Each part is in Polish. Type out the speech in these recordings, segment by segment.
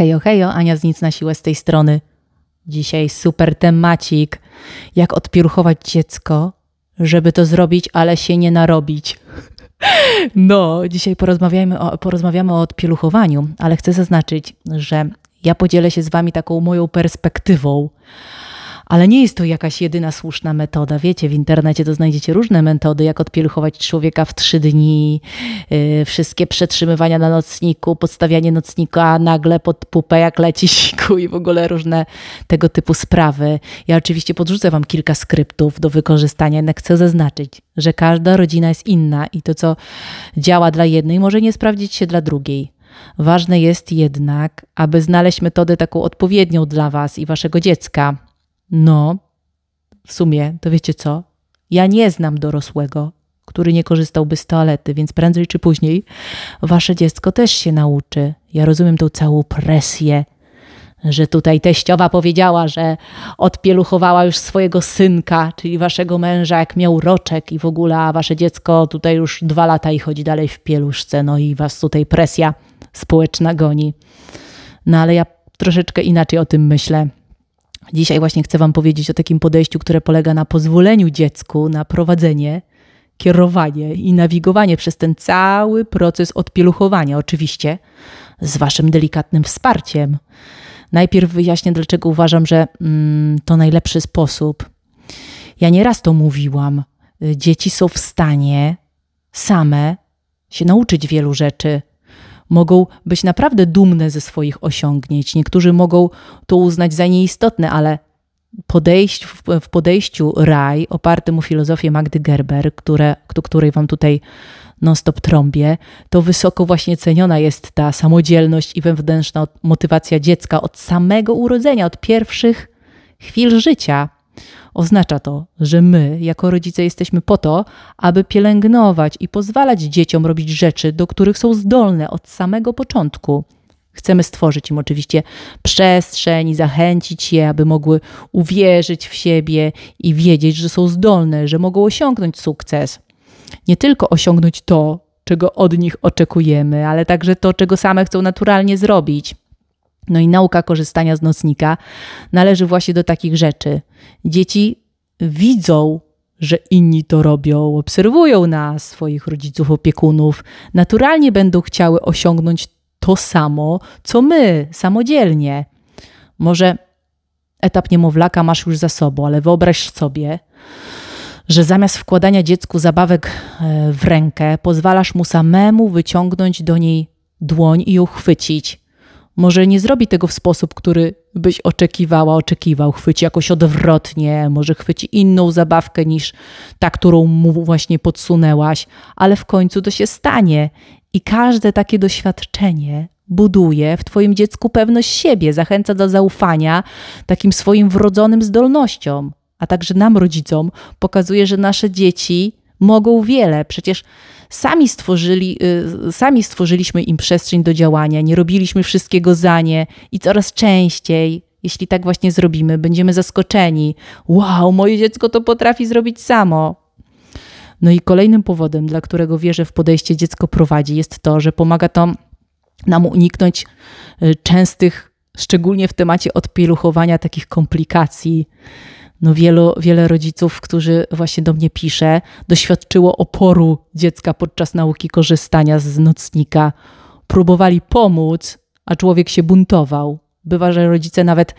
Hejo, hejo, Ania z Nic na siłę z tej strony. Dzisiaj super temacik, jak odpieruchować dziecko, żeby to zrobić, ale się nie narobić. No, dzisiaj porozmawiamy o, porozmawiamy o odpieluchowaniu, ale chcę zaznaczyć, że ja podzielę się z Wami taką moją perspektywą, ale nie jest to jakaś jedyna słuszna metoda. Wiecie, w internecie to znajdziecie różne metody, jak odpieluchować człowieka w trzy dni, yy, wszystkie przetrzymywania na nocniku, podstawianie nocnika nagle pod pupę, jak leci siku i w ogóle różne tego typu sprawy. Ja oczywiście podrzucę Wam kilka skryptów do wykorzystania, jednak chcę zaznaczyć, że każda rodzina jest inna i to, co działa dla jednej, może nie sprawdzić się dla drugiej. Ważne jest jednak, aby znaleźć metodę taką odpowiednią dla Was i Waszego dziecka no, w sumie, to wiecie co? Ja nie znam dorosłego, który nie korzystałby z toalety, więc prędzej czy później wasze dziecko też się nauczy. Ja rozumiem tą całą presję, że tutaj teściowa powiedziała, że odpieluchowała już swojego synka, czyli waszego męża, jak miał roczek i w ogóle, a wasze dziecko tutaj już dwa lata i chodzi dalej w pieluszce, no i was tutaj presja społeczna goni. No ale ja troszeczkę inaczej o tym myślę. Dzisiaj właśnie chcę Wam powiedzieć o takim podejściu, które polega na pozwoleniu dziecku na prowadzenie, kierowanie i nawigowanie przez ten cały proces odpieluchowania, oczywiście z Waszym delikatnym wsparciem. Najpierw wyjaśnię, dlaczego uważam, że mm, to najlepszy sposób. Ja nieraz to mówiłam. Dzieci są w stanie same się nauczyć wielu rzeczy mogą być naprawdę dumne ze swoich osiągnięć. Niektórzy mogą to uznać za nieistotne, ale podejść, w podejściu raj opartym o filozofię Magdy Gerber, które, której wam tutaj non-stop trąbię, to wysoko właśnie ceniona jest ta samodzielność i wewnętrzna motywacja dziecka od samego urodzenia, od pierwszych chwil życia. Oznacza to, że my, jako rodzice, jesteśmy po to, aby pielęgnować i pozwalać dzieciom robić rzeczy, do których są zdolne od samego początku. Chcemy stworzyć im oczywiście przestrzeń i zachęcić je, aby mogły uwierzyć w siebie i wiedzieć, że są zdolne, że mogą osiągnąć sukces. Nie tylko osiągnąć to, czego od nich oczekujemy, ale także to, czego same chcą naturalnie zrobić. No i nauka korzystania z nocnika należy właśnie do takich rzeczy. Dzieci widzą, że inni to robią, obserwują nas, swoich rodziców, opiekunów, naturalnie będą chciały osiągnąć to samo, co my, samodzielnie. Może etap niemowlaka masz już za sobą, ale wyobraź sobie, że zamiast wkładania dziecku zabawek e, w rękę, pozwalasz mu samemu wyciągnąć do niej dłoń i ją chwycić. Może nie zrobi tego w sposób, który byś oczekiwała, oczekiwał. Chwyci jakoś odwrotnie, może chwyci inną zabawkę niż ta, którą mu właśnie podsunęłaś, ale w końcu to się stanie. I każde takie doświadczenie buduje w Twoim dziecku pewność siebie, zachęca do zaufania takim swoim wrodzonym zdolnościom, a także nam, rodzicom, pokazuje, że nasze dzieci mogą wiele. Przecież sami, stworzyli, y, sami stworzyliśmy im przestrzeń do działania, nie robiliśmy wszystkiego za nie i coraz częściej, jeśli tak właśnie zrobimy, będziemy zaskoczeni. Wow, moje dziecko to potrafi zrobić samo. No i kolejnym powodem, dla którego wierzę w podejście dziecko prowadzi, jest to, że pomaga to nam uniknąć y, częstych, szczególnie w temacie odpieluchowania takich komplikacji no wielu, wiele rodziców, którzy właśnie do mnie pisze, doświadczyło oporu dziecka podczas nauki korzystania z nocnika. Próbowali pomóc, a człowiek się buntował. Bywa, że rodzice nawet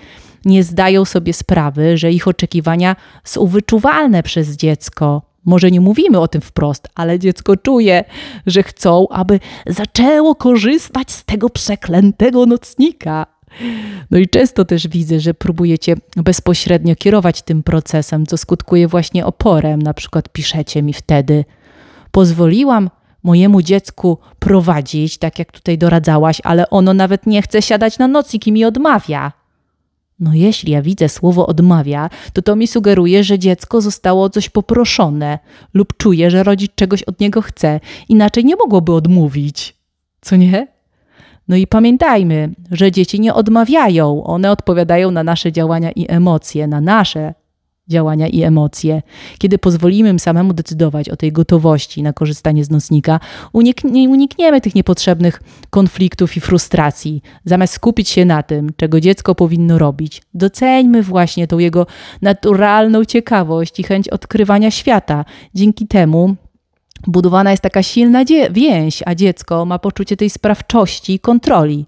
nie zdają sobie sprawy, że ich oczekiwania są wyczuwalne przez dziecko. Może nie mówimy o tym wprost, ale dziecko czuje, że chcą, aby zaczęło korzystać z tego przeklętego nocnika. No i często też widzę, że próbujecie bezpośrednio kierować tym procesem, co skutkuje właśnie oporem. Na przykład piszecie mi wtedy: Pozwoliłam mojemu dziecku prowadzić, tak jak tutaj doradzałaś, ale ono nawet nie chce siadać na nocnik i mi odmawia. No jeśli ja widzę słowo odmawia, to to mi sugeruje, że dziecko zostało o coś poproszone lub czuje, że rodzic czegoś od niego chce, inaczej nie mogłoby odmówić. Co nie? No i pamiętajmy, że dzieci nie odmawiają, one odpowiadają na nasze działania i emocje, na nasze działania i emocje. Kiedy pozwolimy im samemu decydować o tej gotowości na korzystanie z nocnika, uniknie, unikniemy tych niepotrzebnych konfliktów i frustracji. Zamiast skupić się na tym, czego dziecko powinno robić, doceńmy właśnie tą jego naturalną ciekawość i chęć odkrywania świata. Dzięki temu budowana jest taka silna więź, a dziecko ma poczucie tej sprawczości i kontroli.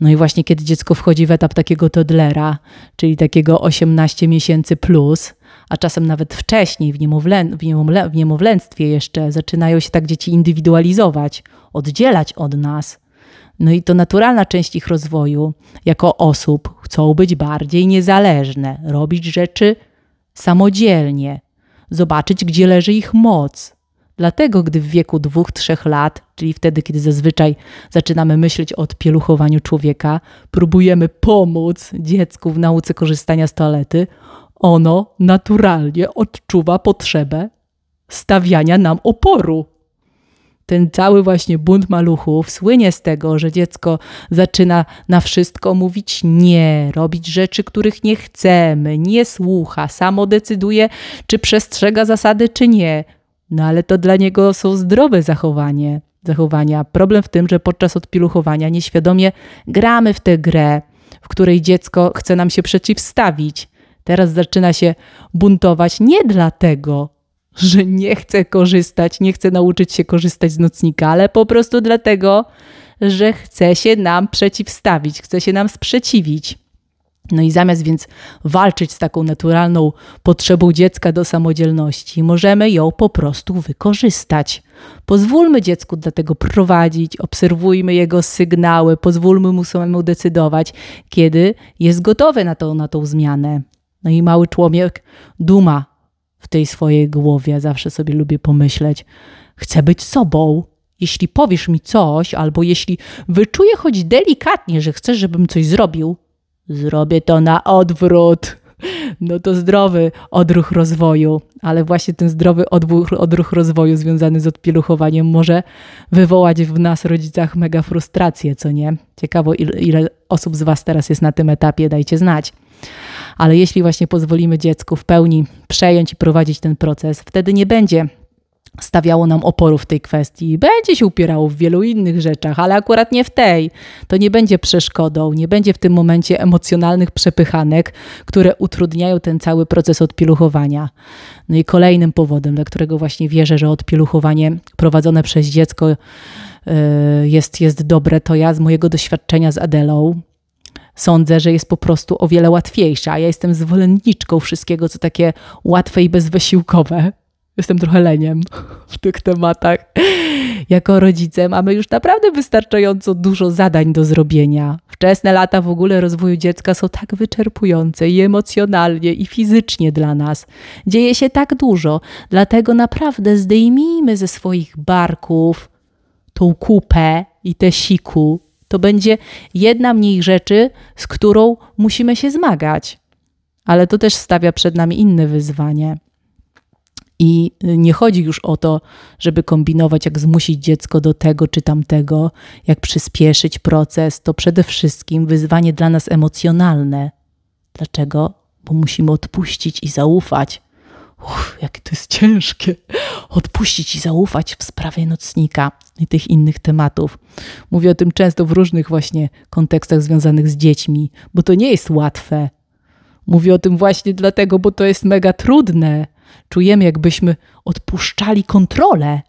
No i właśnie kiedy dziecko wchodzi w etap takiego toddlera, czyli takiego 18 miesięcy plus, a czasem nawet wcześniej, w, niemowlę, w, niemowlę, w niemowlęctwie jeszcze, zaczynają się tak dzieci indywidualizować, oddzielać od nas. No i to naturalna część ich rozwoju. Jako osób chcą być bardziej niezależne, robić rzeczy samodzielnie, zobaczyć, gdzie leży ich moc, Dlatego, gdy w wieku dwóch, trzech lat, czyli wtedy, kiedy zazwyczaj zaczynamy myśleć o odpieluchowaniu człowieka, próbujemy pomóc dziecku w nauce korzystania z toalety, ono naturalnie odczuwa potrzebę stawiania nam oporu. Ten cały właśnie bunt maluchów słynie z tego, że dziecko zaczyna na wszystko mówić nie, robić rzeczy, których nie chcemy, nie słucha, samo decyduje, czy przestrzega zasady, czy nie. No ale to dla niego są zdrowe zachowanie, zachowania. Problem w tym, że podczas odpiluchowania nieświadomie gramy w tę grę, w której dziecko chce nam się przeciwstawić. Teraz zaczyna się buntować nie dlatego, że nie chce korzystać, nie chce nauczyć się korzystać z nocnika, ale po prostu dlatego, że chce się nam przeciwstawić, chce się nam sprzeciwić. No i zamiast więc walczyć z taką naturalną potrzebą dziecka do samodzielności, możemy ją po prostu wykorzystać. Pozwólmy dziecku do tego prowadzić, obserwujmy jego sygnały, pozwólmy mu samemu decydować, kiedy jest gotowy na tą, na tą zmianę. No i mały człowiek duma w tej swojej głowie, zawsze sobie lubię pomyśleć, chcę być sobą. Jeśli powiesz mi coś, albo jeśli wyczuję choć delikatnie, że chcesz, żebym coś zrobił, zrobię to na odwrót. No to zdrowy odruch rozwoju, ale właśnie ten zdrowy odruch, odruch rozwoju związany z odpieluchowaniem może wywołać w nas, rodzicach, mega frustrację, co nie? Ciekawo, ile, ile osób z Was teraz jest na tym etapie, dajcie znać. Ale jeśli właśnie pozwolimy dziecku w pełni przejąć i prowadzić ten proces, wtedy nie będzie stawiało nam oporu w tej kwestii. Będzie się upierało w wielu innych rzeczach, ale akurat nie w tej. To nie będzie przeszkodą, nie będzie w tym momencie emocjonalnych przepychanek, które utrudniają ten cały proces odpieluchowania. No i kolejnym powodem, dla którego właśnie wierzę, że odpieluchowanie prowadzone przez dziecko y, jest, jest dobre, to ja z mojego doświadczenia z Adelą sądzę, że jest po prostu o wiele łatwiejsze, a ja jestem zwolenniczką wszystkiego, co takie łatwe i bezwysiłkowe Jestem trochę leniem w tych tematach. Jako rodzice mamy już naprawdę wystarczająco dużo zadań do zrobienia. Wczesne lata w ogóle rozwoju dziecka są tak wyczerpujące i emocjonalnie, i fizycznie dla nas. Dzieje się tak dużo, dlatego naprawdę zdejmijmy ze swoich barków tą kupę i te siku. To będzie jedna mniej rzeczy, z którą musimy się zmagać. Ale to też stawia przed nami inne wyzwanie. I nie chodzi już o to, żeby kombinować, jak zmusić dziecko do tego czy tamtego, jak przyspieszyć proces. To przede wszystkim wyzwanie dla nas emocjonalne. Dlaczego? Bo musimy odpuścić i zaufać. Uff, jakie to jest ciężkie. Odpuścić i zaufać w sprawie nocnika i tych innych tematów. Mówię o tym często w różnych właśnie kontekstach związanych z dziećmi, bo to nie jest łatwe. Mówię o tym właśnie dlatego, bo to jest mega trudne Czujemy, jakbyśmy odpuszczali kontrolę.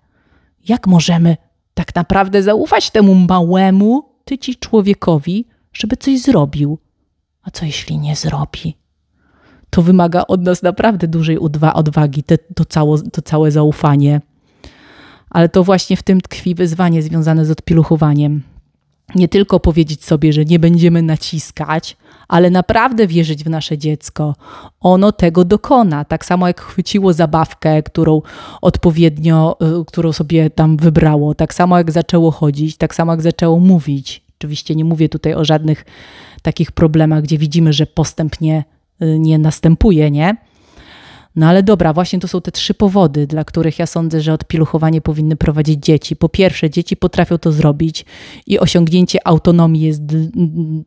Jak możemy tak naprawdę zaufać temu małemu tyci człowiekowi, żeby coś zrobił? A co jeśli nie zrobi? To wymaga od nas naprawdę dużej odwagi, te, to, cało, to całe zaufanie. Ale to właśnie w tym tkwi wyzwanie związane z odpiluchowaniem. Nie tylko powiedzieć sobie, że nie będziemy naciskać, ale naprawdę wierzyć w nasze dziecko. Ono tego dokona. Tak samo jak chwyciło zabawkę, którą odpowiednio, y, którą sobie tam wybrało, tak samo jak zaczęło chodzić, tak samo jak zaczęło mówić. Oczywiście nie mówię tutaj o żadnych takich problemach, gdzie widzimy, że postęp nie, y, nie następuje, nie? No ale dobra, właśnie to są te trzy powody, dla których ja sądzę, że odpiluchowanie powinny prowadzić dzieci. Po pierwsze, dzieci potrafią to zrobić i osiągnięcie autonomii jest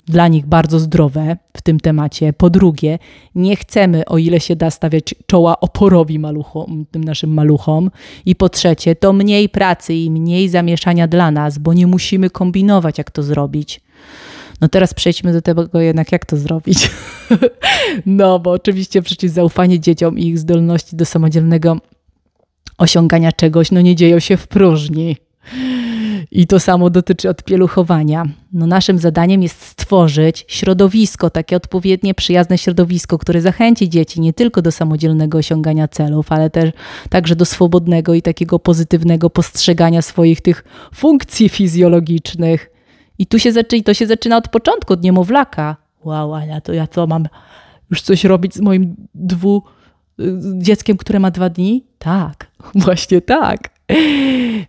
dla nich bardzo zdrowe w tym temacie. Po drugie, nie chcemy, o ile się da, stawiać czoła oporowi maluchom, tym naszym maluchom. I po trzecie, to mniej pracy i mniej zamieszania dla nas, bo nie musimy kombinować, jak to zrobić. No teraz przejdźmy do tego jednak, jak to zrobić. no, bo oczywiście przecież zaufanie dzieciom i ich zdolności do samodzielnego osiągania czegoś, no nie dzieją się w próżni. I to samo dotyczy odpieluchowania. No naszym zadaniem jest stworzyć środowisko, takie odpowiednie, przyjazne środowisko, które zachęci dzieci nie tylko do samodzielnego osiągania celów, ale też także do swobodnego i takiego pozytywnego postrzegania swoich tych funkcji fizjologicznych. I tu się zaczyna, to się zaczyna od początku, od niemowlaka. Wow, a to ja co mam już coś robić z moim dwu y, dzieckiem, które ma dwa dni? Tak, właśnie tak.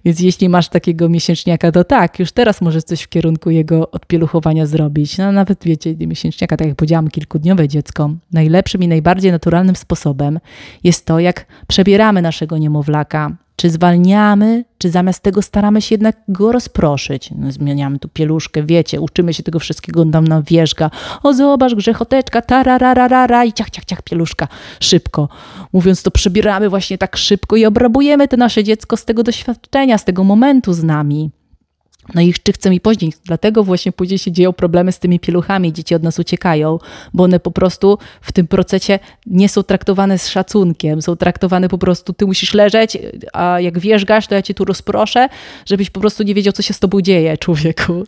Więc jeśli masz takiego miesięczniaka, to tak, już teraz możesz coś w kierunku jego odpieluchowania zrobić. No nawet wiecie, miesięczniaka, tak jak powiedziałam, kilkudniowe dziecko. Najlepszym i najbardziej naturalnym sposobem jest to, jak przebieramy naszego niemowlaka. Czy zwalniamy, czy zamiast tego staramy się jednak go rozproszyć? No, zmieniamy tu pieluszkę, wiecie, uczymy się tego wszystkiego, nam na wierzga. O zobacz, grzechoteczka, tarararara i ciach, ciach, ciach, pieluszka. Szybko. Mówiąc to, przebieramy właśnie tak szybko i obrabujemy to nasze dziecko z tego doświadczenia, z tego momentu z nami. No i czy chcemy i później. Dlatego właśnie później się dzieją problemy z tymi pieluchami. Dzieci od nas uciekają, bo one po prostu w tym procesie nie są traktowane z szacunkiem. Są traktowane po prostu, ty musisz leżeć, a jak wierzgasz, to ja cię tu rozproszę, żebyś po prostu nie wiedział, co się z tobą dzieje, człowieku.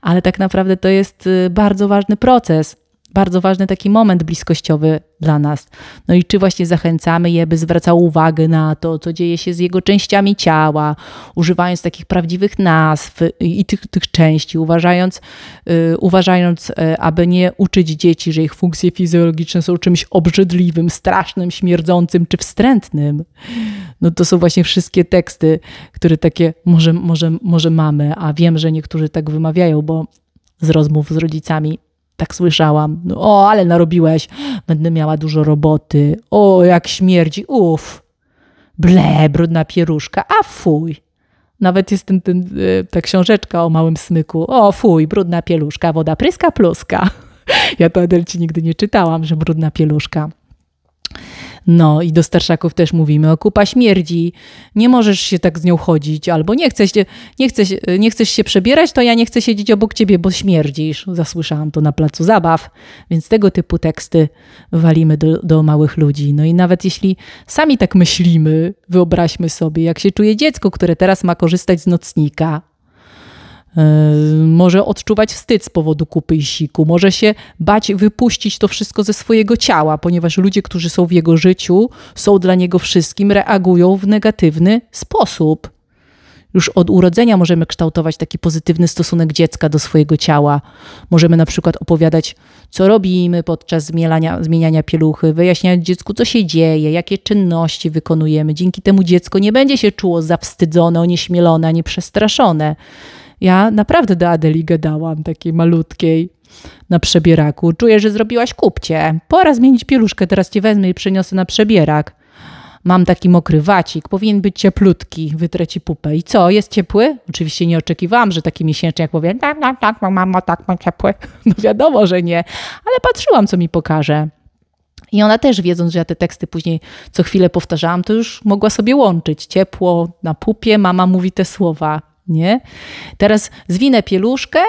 Ale tak naprawdę to jest y, bardzo ważny proces bardzo ważny taki moment bliskościowy dla nas. No i czy właśnie zachęcamy je, by zwracał uwagę na to, co dzieje się z jego częściami ciała, używając takich prawdziwych nazw i tych, tych części, uważając, yy, uważając yy, aby nie uczyć dzieci, że ich funkcje fizjologiczne są czymś obrzydliwym, strasznym, śmierdzącym czy wstrętnym. No to są właśnie wszystkie teksty, które takie może, może, może mamy, a wiem, że niektórzy tak wymawiają, bo z rozmów z rodzicami tak słyszałam. No, o, ale narobiłeś. Będę miała dużo roboty. O, jak śmierdzi. Uff. Ble, brudna pieruszka. A fuj. Nawet jest ten, ten, e, ta książeczka o małym smyku. O, fuj, brudna pieluszka, woda pryska pluska. Ja to Adelci nigdy nie czytałam, że brudna pieluszka. No i do starszaków też mówimy, o kupa śmierdzi, nie możesz się tak z nią chodzić, albo nie chcesz, nie, chcesz, nie chcesz się przebierać, to ja nie chcę siedzieć obok ciebie, bo śmierdzisz. Zasłyszałam to na placu zabaw, więc tego typu teksty walimy do, do małych ludzi. No i nawet jeśli sami tak myślimy, wyobraźmy sobie, jak się czuje dziecko, które teraz ma korzystać z nocnika, może odczuwać wstyd z powodu kupy i siku, może się bać wypuścić to wszystko ze swojego ciała, ponieważ ludzie, którzy są w jego życiu, są dla niego wszystkim, reagują w negatywny sposób. Już od urodzenia możemy kształtować taki pozytywny stosunek dziecka do swojego ciała. Możemy na przykład opowiadać, co robimy podczas zmieniania, zmieniania pieluchy, wyjaśniać dziecku, co się dzieje, jakie czynności wykonujemy. Dzięki temu dziecko nie będzie się czuło zawstydzone, onieśmielone, ani przestraszone. Ja naprawdę do Adeli gadałam, takiej malutkiej na przebieraku. Czuję, że zrobiłaś kupcie. Pora zmienić pieluszkę, teraz cię wezmę i przeniosę na przebierak. Mam taki mokry wacik, powinien być cieplutki, wytrę ci pupę. I co, jest ciepły? Oczywiście nie oczekiwałam, że taki miesięczny jak powiem, tak, tak, tak, mamo, tak, mam ciepły. No wiadomo, że nie, ale patrzyłam, co mi pokaże. I ona też, wiedząc, że ja te teksty później co chwilę powtarzałam, to już mogła sobie łączyć. Ciepło na pupie, mama mówi te słowa nie? Teraz zwinę pieluszkę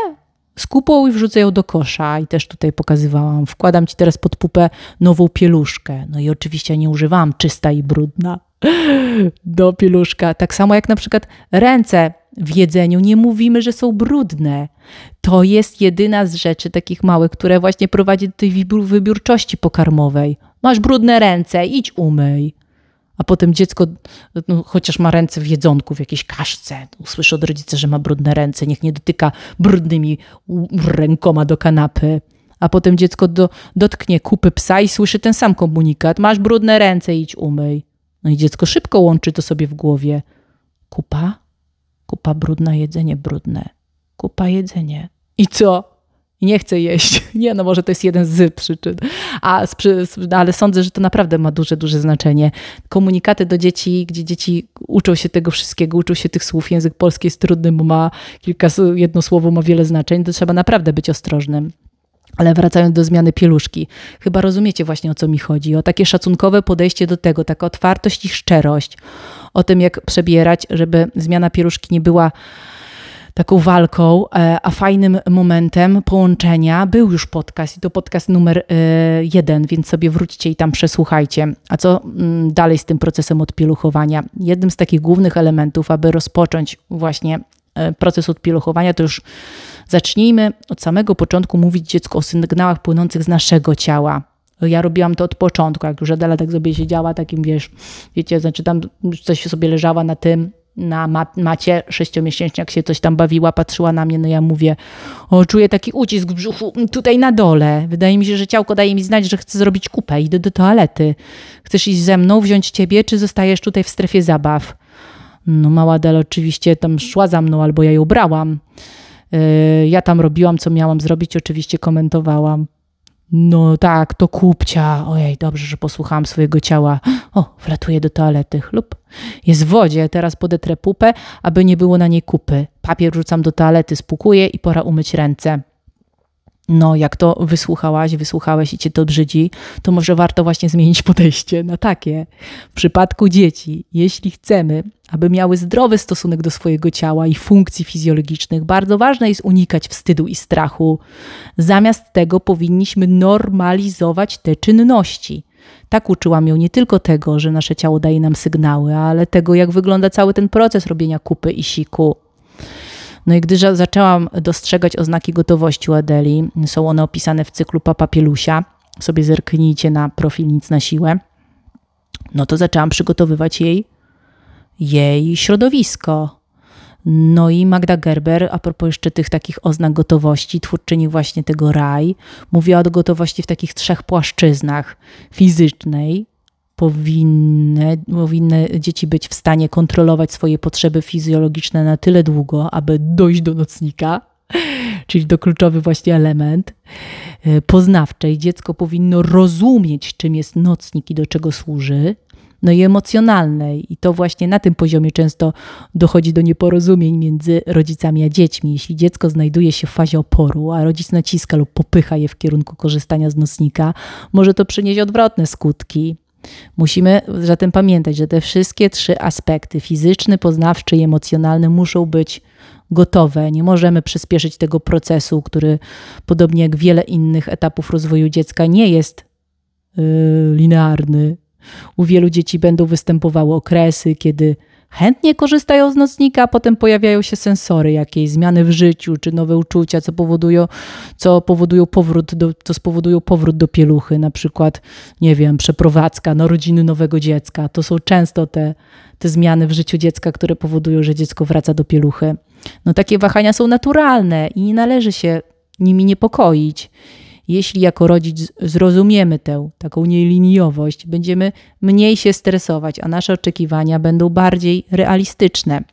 z kupą i wrzucę ją do kosza. I też tutaj pokazywałam. Wkładam ci teraz pod pupę nową pieluszkę. No i oczywiście nie używałam czysta i brudna do pieluszka. Tak samo jak na przykład ręce w jedzeniu nie mówimy, że są brudne. To jest jedyna z rzeczy takich małych, które właśnie prowadzi do tej wybiórczości pokarmowej. Masz brudne ręce, idź umyj a potem dziecko, no, chociaż ma ręce w jedzonku, w jakiejś kaszce, usłyszy od rodzica, że ma brudne ręce, niech nie dotyka brudnymi rękoma do kanapy. A potem dziecko do, dotknie kupy psa i słyszy ten sam komunikat: Masz brudne ręce, idź umyj. No i dziecko szybko łączy to sobie w głowie. Kupa? Kupa brudna, jedzenie brudne. Kupa, jedzenie. I co? I nie chce jeść. Nie, no może to jest jeden z przyczyn, A, ale sądzę, że to naprawdę ma duże, duże znaczenie. Komunikaty do dzieci, gdzie dzieci uczą się tego wszystkiego, uczą się tych słów. Język polski jest trudny, bo ma kilka, jedno słowo ma wiele znaczeń, to trzeba naprawdę być ostrożnym. Ale wracając do zmiany pieluszki, chyba rozumiecie właśnie o co mi chodzi. O takie szacunkowe podejście do tego, taka otwartość i szczerość. O tym, jak przebierać, żeby zmiana pieluszki nie była taką walką, e, a fajnym momentem połączenia był już podcast i to podcast numer e, jeden, więc sobie wróćcie i tam przesłuchajcie. A co mm, dalej z tym procesem odpieluchowania? Jednym z takich głównych elementów, aby rozpocząć właśnie e, proces odpieluchowania, to już zacznijmy od samego początku mówić dziecku o sygnałach płynących z naszego ciała. Ja robiłam to od początku, jak już Adela tak sobie siedziała, takim wiesz, wiecie, znaczy tam coś sobie leżała na tym, na macie sześciomiesięczniak jak się coś tam bawiła, patrzyła na mnie, no ja mówię, o czuję taki ucisk w brzuchu tutaj na dole. Wydaje mi się, że ciałko daje mi znać, że chcę zrobić kupę, idę do toalety. Chcesz iść ze mną, wziąć ciebie, czy zostajesz tutaj w strefie zabaw? No mała Adela oczywiście tam szła za mną, albo ja ją brałam. Yy, ja tam robiłam, co miałam zrobić, oczywiście komentowałam. No tak, to kupcia. Ojej, dobrze, że posłuchałam swojego ciała. O, wlatuję do toalety. Lub jest w wodzie, teraz podetrę pupę, aby nie było na niej kupy. Papier rzucam do toalety, spukuję i pora umyć ręce no jak to wysłuchałaś, wysłuchałeś i cię to brzydzi, to może warto właśnie zmienić podejście na takie. W przypadku dzieci, jeśli chcemy, aby miały zdrowy stosunek do swojego ciała i funkcji fizjologicznych, bardzo ważne jest unikać wstydu i strachu. Zamiast tego powinniśmy normalizować te czynności. Tak uczyłam ją nie tylko tego, że nasze ciało daje nam sygnały, ale tego, jak wygląda cały ten proces robienia kupy i siku. No i gdy zaczęłam dostrzegać oznaki gotowości u Adeli, są one opisane w cyklu Papa Pielusia, sobie zerknijcie na profil Nic na Siłę, no to zaczęłam przygotowywać jej, jej środowisko. No i Magda Gerber, a propos jeszcze tych takich oznak gotowości, twórczyni właśnie tego raj, mówiła o gotowości w takich trzech płaszczyznach: fizycznej, powinny, powinny dzieci być w stanie kontrolować swoje potrzeby fizjologiczne na tyle długo, aby dojść do nocnika, czyli do kluczowy właśnie element e, poznawczej. Dziecko powinno rozumieć, czym jest nocnik i do czego służy. No i emocjonalnej. I to właśnie na tym poziomie często dochodzi do nieporozumień między rodzicami a dziećmi. Jeśli dziecko znajduje się w fazie oporu, a rodzic naciska lub popycha je w kierunku korzystania z nocnika, może to przynieść odwrotne skutki. Musimy zatem pamiętać, że te wszystkie trzy aspekty fizyczny, poznawczy i emocjonalny muszą być gotowe. Nie możemy przyspieszyć tego procesu, który podobnie jak wiele innych etapów rozwoju dziecka nie jest yy, linearny. U wielu dzieci będą występowały okresy, kiedy chętnie korzystają z nocnika, a potem pojawiają się sensory, jakieś zmiany w życiu, czy nowe uczucia, co powodują, co powodują powrót do, co spowodują powrót do pieluchy, na przykład, nie wiem, przeprowadzka, narodziny nowego dziecka. To są często te, te zmiany w życiu dziecka, które powodują, że dziecko wraca do pieluchy. No takie wahania są naturalne i nie należy się nimi niepokoić. Jeśli jako rodzic zrozumiemy tę taką nieliniowość, będziemy mniej się stresować, a nasze oczekiwania będą bardziej realistyczne.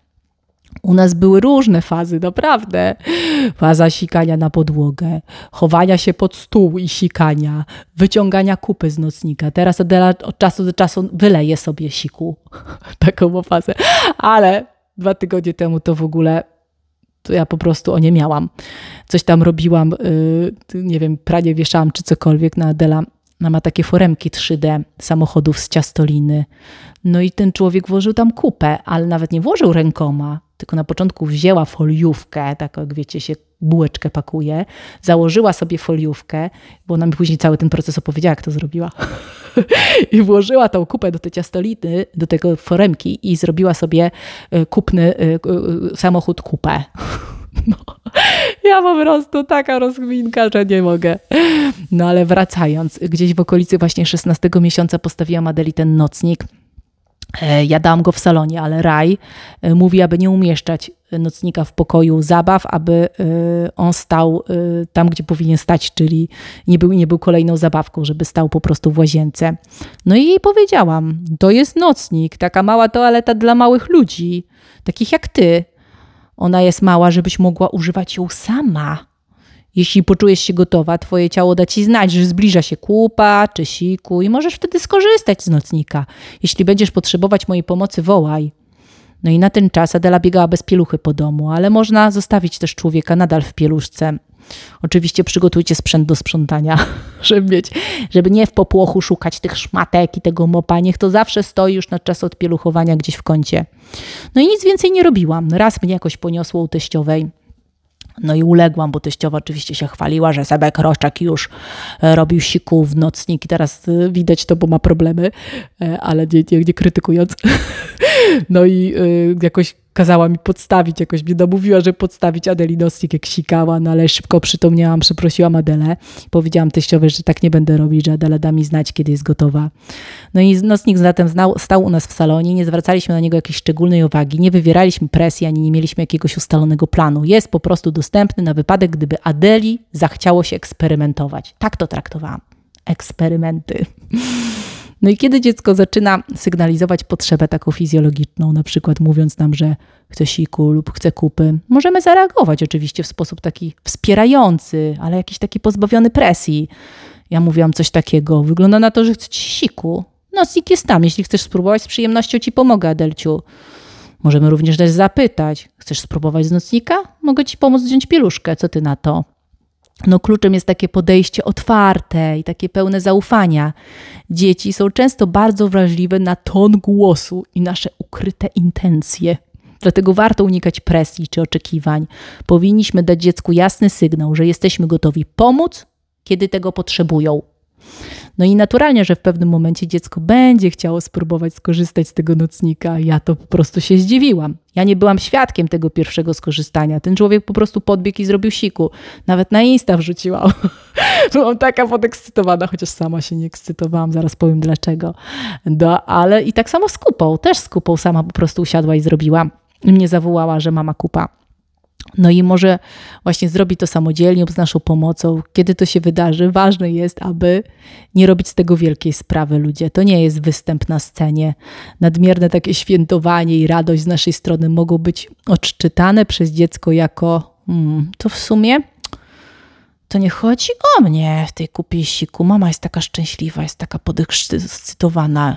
U nas były różne fazy, naprawdę. Faza sikania na podłogę, chowania się pod stół i sikania, wyciągania kupy z nocnika. Teraz Adela od czasu do czasu wyleje sobie siku. Taką fazę. Ale dwa tygodnie temu to w ogóle to ja po prostu o nie miałam. Coś tam robiłam, y, nie wiem, pranie wieszałam czy cokolwiek na Adela. Ona ma takie foremki 3D samochodów z ciastoliny. No i ten człowiek włożył tam kupę, ale nawet nie włożył rękoma, tylko na początku wzięła foliówkę, tak jak wiecie, się bułeczkę pakuje, założyła sobie foliówkę, bo ona mi później cały ten proces opowiedziała, jak to zrobiła. I włożyła tą kupę do tej ciastoliny, do tego foremki i zrobiła sobie y, kupny y, y, samochód kupę. No, ja po prostu taka rozgminka, że nie mogę. No ale wracając, gdzieś w okolicy właśnie 16 miesiąca postawiłam Adeli ten nocnik E, ja dałam go w salonie, ale Raj e, mówi, aby nie umieszczać nocnika w pokoju zabaw, aby e, on stał tam, gdzie powinien stać, czyli nie był, nie był kolejną zabawką, żeby stał po prostu w łazience. No i jej powiedziałam, to jest nocnik, taka mała toaleta dla małych ludzi, takich jak ty. Ona jest mała, żebyś mogła używać ją sama. Jeśli poczujesz się gotowa, twoje ciało da ci znać, że zbliża się kupa czy siku i możesz wtedy skorzystać z nocnika. Jeśli będziesz potrzebować mojej pomocy, wołaj. No i na ten czas Adela biegała bez pieluchy po domu, ale można zostawić też człowieka nadal w pieluszce. Oczywiście przygotujcie sprzęt do sprzątania, żeby mieć, żeby nie w popłochu szukać tych szmatek i tego mopa. Niech to zawsze stoi już na czas odpieluchowania gdzieś w kącie. No i nic więcej nie robiłam. Raz mnie jakoś poniosło u teściowej. No i uległam, bo teściowa oczywiście się chwaliła, że Sebek Roszczak już e, robił siku w nocnik i teraz e, widać to, bo ma problemy, e, ale nie, nie, nie krytykując. No i jakoś kazała mi podstawić, jakoś mnie namówiła, że podstawić Adeli nocnik, jak sikała, no ale szybko przytomniałam, przeprosiłam Adelę. Powiedziałam teściowej, że tak nie będę robić, że Adela da mi znać, kiedy jest gotowa. No i nocnik zatem znał, stał u nas w salonie, nie zwracaliśmy na niego jakiejś szczególnej uwagi, nie wywieraliśmy presji, ani nie mieliśmy jakiegoś ustalonego planu. Jest po prostu dostępny na wypadek, gdyby Adeli zachciało się eksperymentować. Tak to traktowałam. Eksperymenty. No i kiedy dziecko zaczyna sygnalizować potrzebę taką fizjologiczną, na przykład mówiąc nam, że chce siku lub chce kupy, możemy zareagować oczywiście w sposób taki wspierający, ale jakiś taki pozbawiony presji. Ja mówiłam coś takiego, wygląda na to, że chce ci siku. No, sik jest tam, jeśli chcesz spróbować, z przyjemnością ci pomogę, Adelciu. Możemy również też zapytać, chcesz spróbować z nocnika? Mogę ci pomóc wziąć pieluszkę, co ty na to? No kluczem jest takie podejście otwarte i takie pełne zaufania. Dzieci są często bardzo wrażliwe na ton głosu i nasze ukryte intencje. Dlatego warto unikać presji czy oczekiwań. Powinniśmy dać dziecku jasny sygnał, że jesteśmy gotowi pomóc, kiedy tego potrzebują. No i naturalnie, że w pewnym momencie dziecko będzie chciało spróbować skorzystać z tego nocnika. Ja to po prostu się zdziwiłam. Ja nie byłam świadkiem tego pierwszego skorzystania. Ten człowiek po prostu podbiegł i zrobił siku. Nawet na Insta wrzuciłam. Byłam taka podekscytowana, chociaż sama się nie ekscytowałam, zaraz powiem dlaczego. No, ale i tak samo z kupą. Też z kupą sama po prostu usiadła i zrobiła. I mnie zawołała, że mama kupa. No i może właśnie zrobi to samodzielnie lub z naszą pomocą. Kiedy to się wydarzy, ważne jest, aby nie robić z tego wielkiej sprawy ludzie. To nie jest występ na scenie. Nadmierne takie świętowanie i radość z naszej strony mogą być odczytane przez dziecko jako hmm, to w sumie to nie chodzi o mnie w tej kupiesiku. Mama jest taka szczęśliwa, jest taka podekscytowana.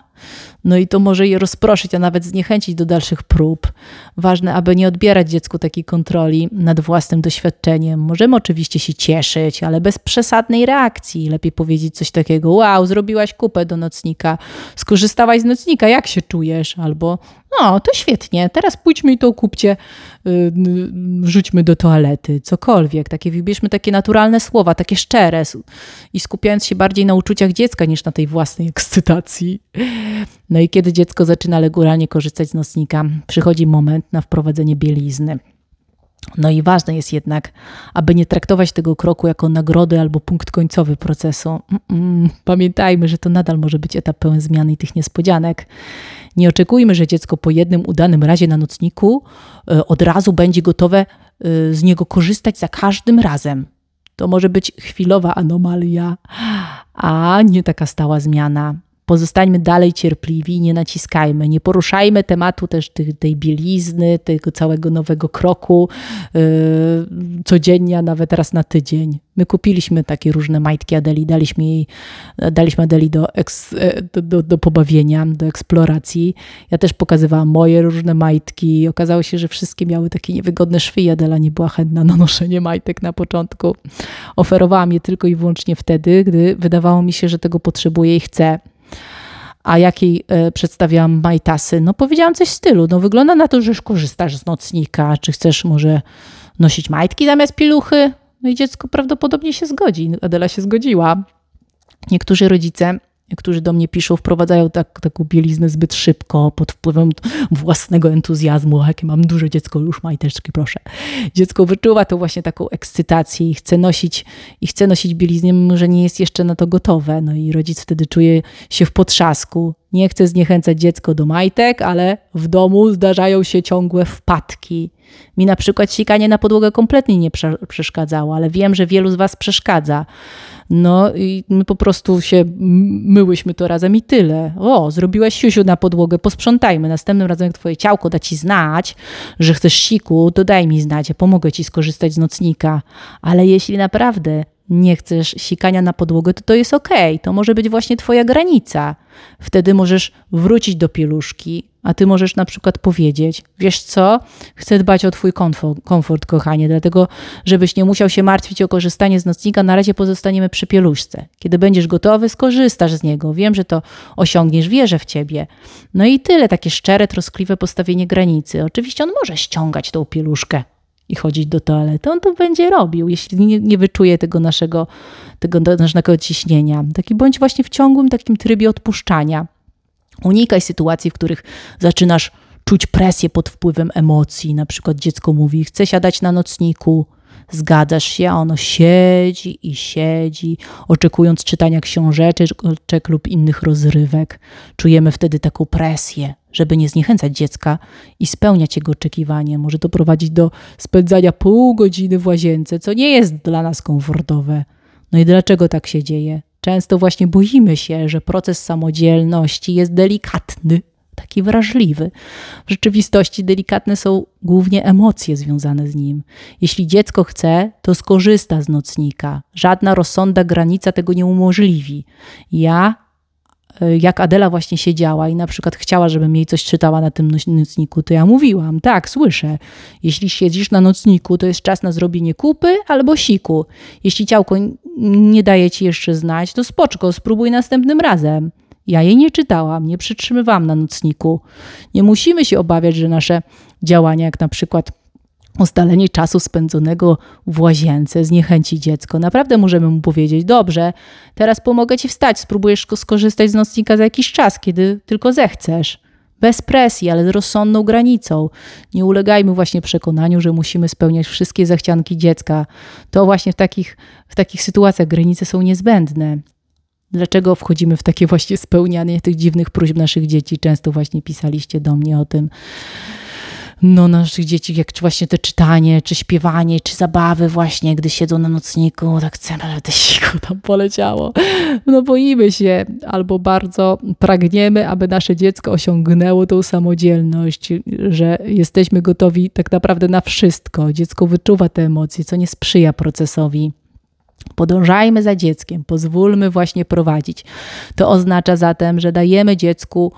No i to może je rozproszyć, a nawet zniechęcić do dalszych prób. Ważne, aby nie odbierać dziecku takiej kontroli nad własnym doświadczeniem. Możemy oczywiście się cieszyć, ale bez przesadnej reakcji. Lepiej powiedzieć coś takiego: Wow, zrobiłaś kupę do nocnika, skorzystałaś z nocnika, jak się czujesz? Albo no, to świetnie, teraz pójdźmy i to kupcie, yy, rzućmy do toalety, cokolwiek. Takie wybierzmy takie naturalne słowa, takie szczere i skupiając się bardziej na uczuciach dziecka niż na tej własnej ekscytacji. No i kiedy dziecko zaczyna regularnie korzystać z nocnika, przychodzi moment na wprowadzenie bielizny. No i ważne jest jednak, aby nie traktować tego kroku jako nagrody albo punkt końcowy procesu. Pamiętajmy, że to nadal może być etap pełen zmian i tych niespodzianek. Nie oczekujmy, że dziecko po jednym udanym razie na nocniku e, od razu będzie gotowe e, z niego korzystać za każdym razem. To może być chwilowa anomalia, a nie taka stała zmiana pozostańmy dalej cierpliwi, nie naciskajmy, nie poruszajmy tematu też tej, bielizny, tego całego nowego kroku yy, codziennie, nawet raz na tydzień. My kupiliśmy takie różne majtki Adeli, daliśmy jej, daliśmy Adeli do, eks, e, do, do, do pobawienia, do eksploracji. Ja też pokazywałam moje różne majtki. Okazało się, że wszystkie miały takie niewygodne szwy i Adela nie była chętna na noszenie majtek na początku. Oferowałam je tylko i wyłącznie wtedy, gdy wydawało mi się, że tego potrzebuje i chcę a jakiej e, przedstawiałam majtasy? No powiedziałam coś w stylu, no wygląda na to, że już korzystasz z nocnika, czy chcesz może nosić majtki zamiast piluchy? No i dziecko prawdopodobnie się zgodzi. Adela się zgodziła. Niektórzy rodzice którzy do mnie piszą, wprowadzają tak, taką bieliznę zbyt szybko, pod wpływem własnego entuzjazmu. Jakie mam duże dziecko, już majteczki, proszę. Dziecko wyczuwa to właśnie taką ekscytację i chce nosić, i chce nosić bieliznę, mimo że nie jest jeszcze na to gotowe. No i rodzic wtedy czuje się w potrzasku. Nie chce zniechęcać dziecko do majtek, ale w domu zdarzają się ciągłe wpadki. Mi na przykład sikanie na podłogę kompletnie nie przeszkadzało, ale wiem, że wielu z Was przeszkadza. No i my po prostu się myłyśmy to razem i tyle. O, zrobiłaś siusiu na podłogę, posprzątajmy. Następnym razem, jak twoje ciałko da ci znać, że chcesz siku, to daj mi znać, ja pomogę ci skorzystać z nocnika. Ale jeśli naprawdę nie chcesz sikania na podłogę, to to jest ok. To może być właśnie twoja granica. Wtedy możesz wrócić do pieluszki, a ty możesz na przykład powiedzieć: Wiesz co, chcę dbać o twój komfort, komfort, kochanie, dlatego, żebyś nie musiał się martwić o korzystanie z nocnika, na razie pozostaniemy przy pieluszce. Kiedy będziesz gotowy, skorzystasz z niego. Wiem, że to osiągniesz, wierzę w ciebie. No i tyle, takie szczere, troskliwe postawienie granicy. Oczywiście on może ściągać tą pieluszkę i chodzić do toalety. On to będzie robił, jeśli nie, nie wyczuje tego naszego, tego naszego ciśnienia. Taki bądź właśnie w ciągłym takim trybie odpuszczania. Unikaj sytuacji, w których zaczynasz czuć presję pod wpływem emocji. Na przykład dziecko mówi: Chcę siadać na nocniku, zgadzasz się, a ono siedzi i siedzi, oczekując czytania książeczek lub innych rozrywek. Czujemy wtedy taką presję, żeby nie zniechęcać dziecka i spełniać jego oczekiwanie. Może to prowadzić do spędzania pół godziny w łazience, co nie jest dla nas komfortowe. No i dlaczego tak się dzieje? Często właśnie boimy się, że proces samodzielności jest delikatny, taki wrażliwy. W rzeczywistości delikatne są głównie emocje związane z nim. Jeśli dziecko chce, to skorzysta z nocnika. Żadna rozsądna granica tego nie umożliwi. Ja e, jak Adela właśnie siedziała i na przykład chciała, żebym jej coś czytała na tym nocniku, to ja mówiłam, tak, słyszę. Jeśli siedzisz na nocniku, to jest czas na zrobienie kupy albo siku. Jeśli ciałko nie daje ci jeszcze znać, to spoczko, spróbuj następnym razem. Ja jej nie czytałam, nie przytrzymywałam na nocniku. Nie musimy się obawiać, że nasze działania, jak na przykład ustalenie czasu spędzonego w łazience zniechęci dziecko. Naprawdę możemy mu powiedzieć: Dobrze, teraz pomogę ci wstać, spróbujesz skorzystać z nocnika za jakiś czas, kiedy tylko zechcesz. Bez presji, ale z rozsądną granicą. Nie ulegajmy właśnie przekonaniu, że musimy spełniać wszystkie zachcianki dziecka. To właśnie w takich, w takich sytuacjach granice są niezbędne. Dlaczego wchodzimy w takie właśnie spełnianie tych dziwnych próśb naszych dzieci? Często właśnie pisaliście do mnie o tym no, naszych dzieci, jak czy właśnie to czytanie, czy śpiewanie, czy zabawy właśnie, gdy siedzą na nocniku, tak chcemy, żeby te siku tam poleciało. No boimy się albo bardzo pragniemy, aby nasze dziecko osiągnęło tą samodzielność, że jesteśmy gotowi tak naprawdę na wszystko. Dziecko wyczuwa te emocje, co nie sprzyja procesowi Podążajmy za dzieckiem, pozwólmy właśnie prowadzić. To oznacza zatem, że dajemy dziecku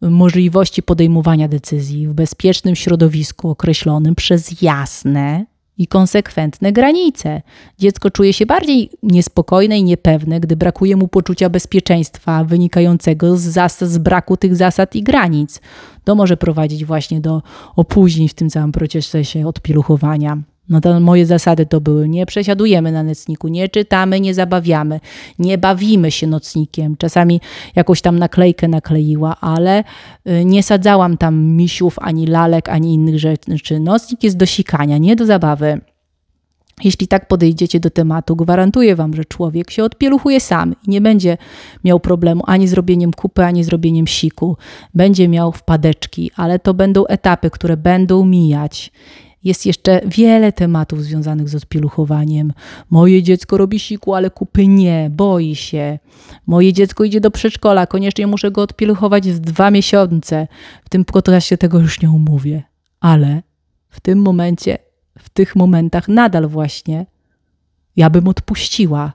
możliwości podejmowania decyzji w bezpiecznym środowisku określonym przez jasne i konsekwentne granice. Dziecko czuje się bardziej niespokojne i niepewne, gdy brakuje mu poczucia bezpieczeństwa wynikającego z, zasad, z braku tych zasad i granic. To może prowadzić właśnie do opóźnień w tym całym procesie odpieluchowania. No to moje zasady to były: nie przesiadujemy na nocniku, nie czytamy, nie zabawiamy, nie bawimy się nocnikiem. Czasami jakąś tam naklejkę nakleiła, ale y, nie sadzałam tam misiów, ani lalek, ani innych rzeczy. Nocnik jest do sikania, nie do zabawy. Jeśli tak podejdziecie do tematu, gwarantuję Wam, że człowiek się odpieluchuje sam i nie będzie miał problemu ani z robieniem kupy, ani z robieniem siku. Będzie miał wpadeczki, ale to będą etapy, które będą mijać. Jest jeszcze wiele tematów związanych z odpieluchowaniem. Moje dziecko robi siku, ale kupy nie, boi się. Moje dziecko idzie do przedszkola, koniecznie muszę go odpieluchować w dwa miesiące. W tym podcaście tego już nie umówię. Ale w tym momencie, w tych momentach nadal właśnie ja bym odpuściła.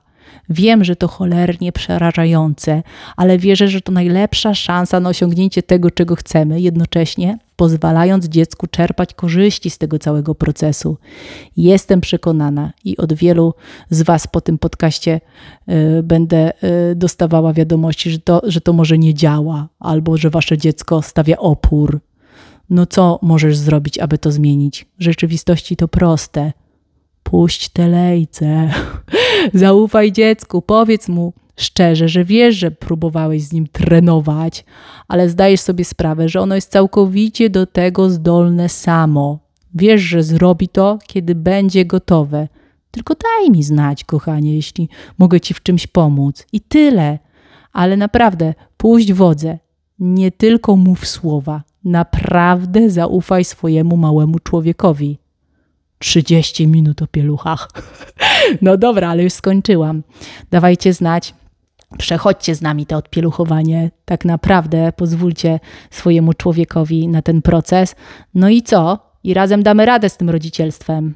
Wiem, że to cholernie przerażające, ale wierzę, że to najlepsza szansa na osiągnięcie tego, czego chcemy, jednocześnie pozwalając dziecku czerpać korzyści z tego całego procesu. Jestem przekonana i od wielu z Was po tym podcaście y, będę y, dostawała wiadomości, że to, że to może nie działa, albo że Wasze dziecko stawia opór. No co możesz zrobić, aby to zmienić? W rzeczywistości to proste Puść te lejce. Zaufaj dziecku, powiedz mu szczerze, że wiesz, że próbowałeś z nim trenować, ale zdajesz sobie sprawę, że ono jest całkowicie do tego zdolne samo. Wiesz, że zrobi to, kiedy będzie gotowe. Tylko daj mi znać, kochanie, jeśli mogę ci w czymś pomóc. I tyle. Ale naprawdę, puść wodze. Nie tylko mów słowa. Naprawdę zaufaj swojemu małemu człowiekowi. 30 minut o pieluchach. No dobra, ale już skończyłam. Dawajcie znać. Przechodźcie z nami to odpieluchowanie. Tak naprawdę pozwólcie swojemu człowiekowi na ten proces. No i co? I razem damy radę z tym rodzicielstwem.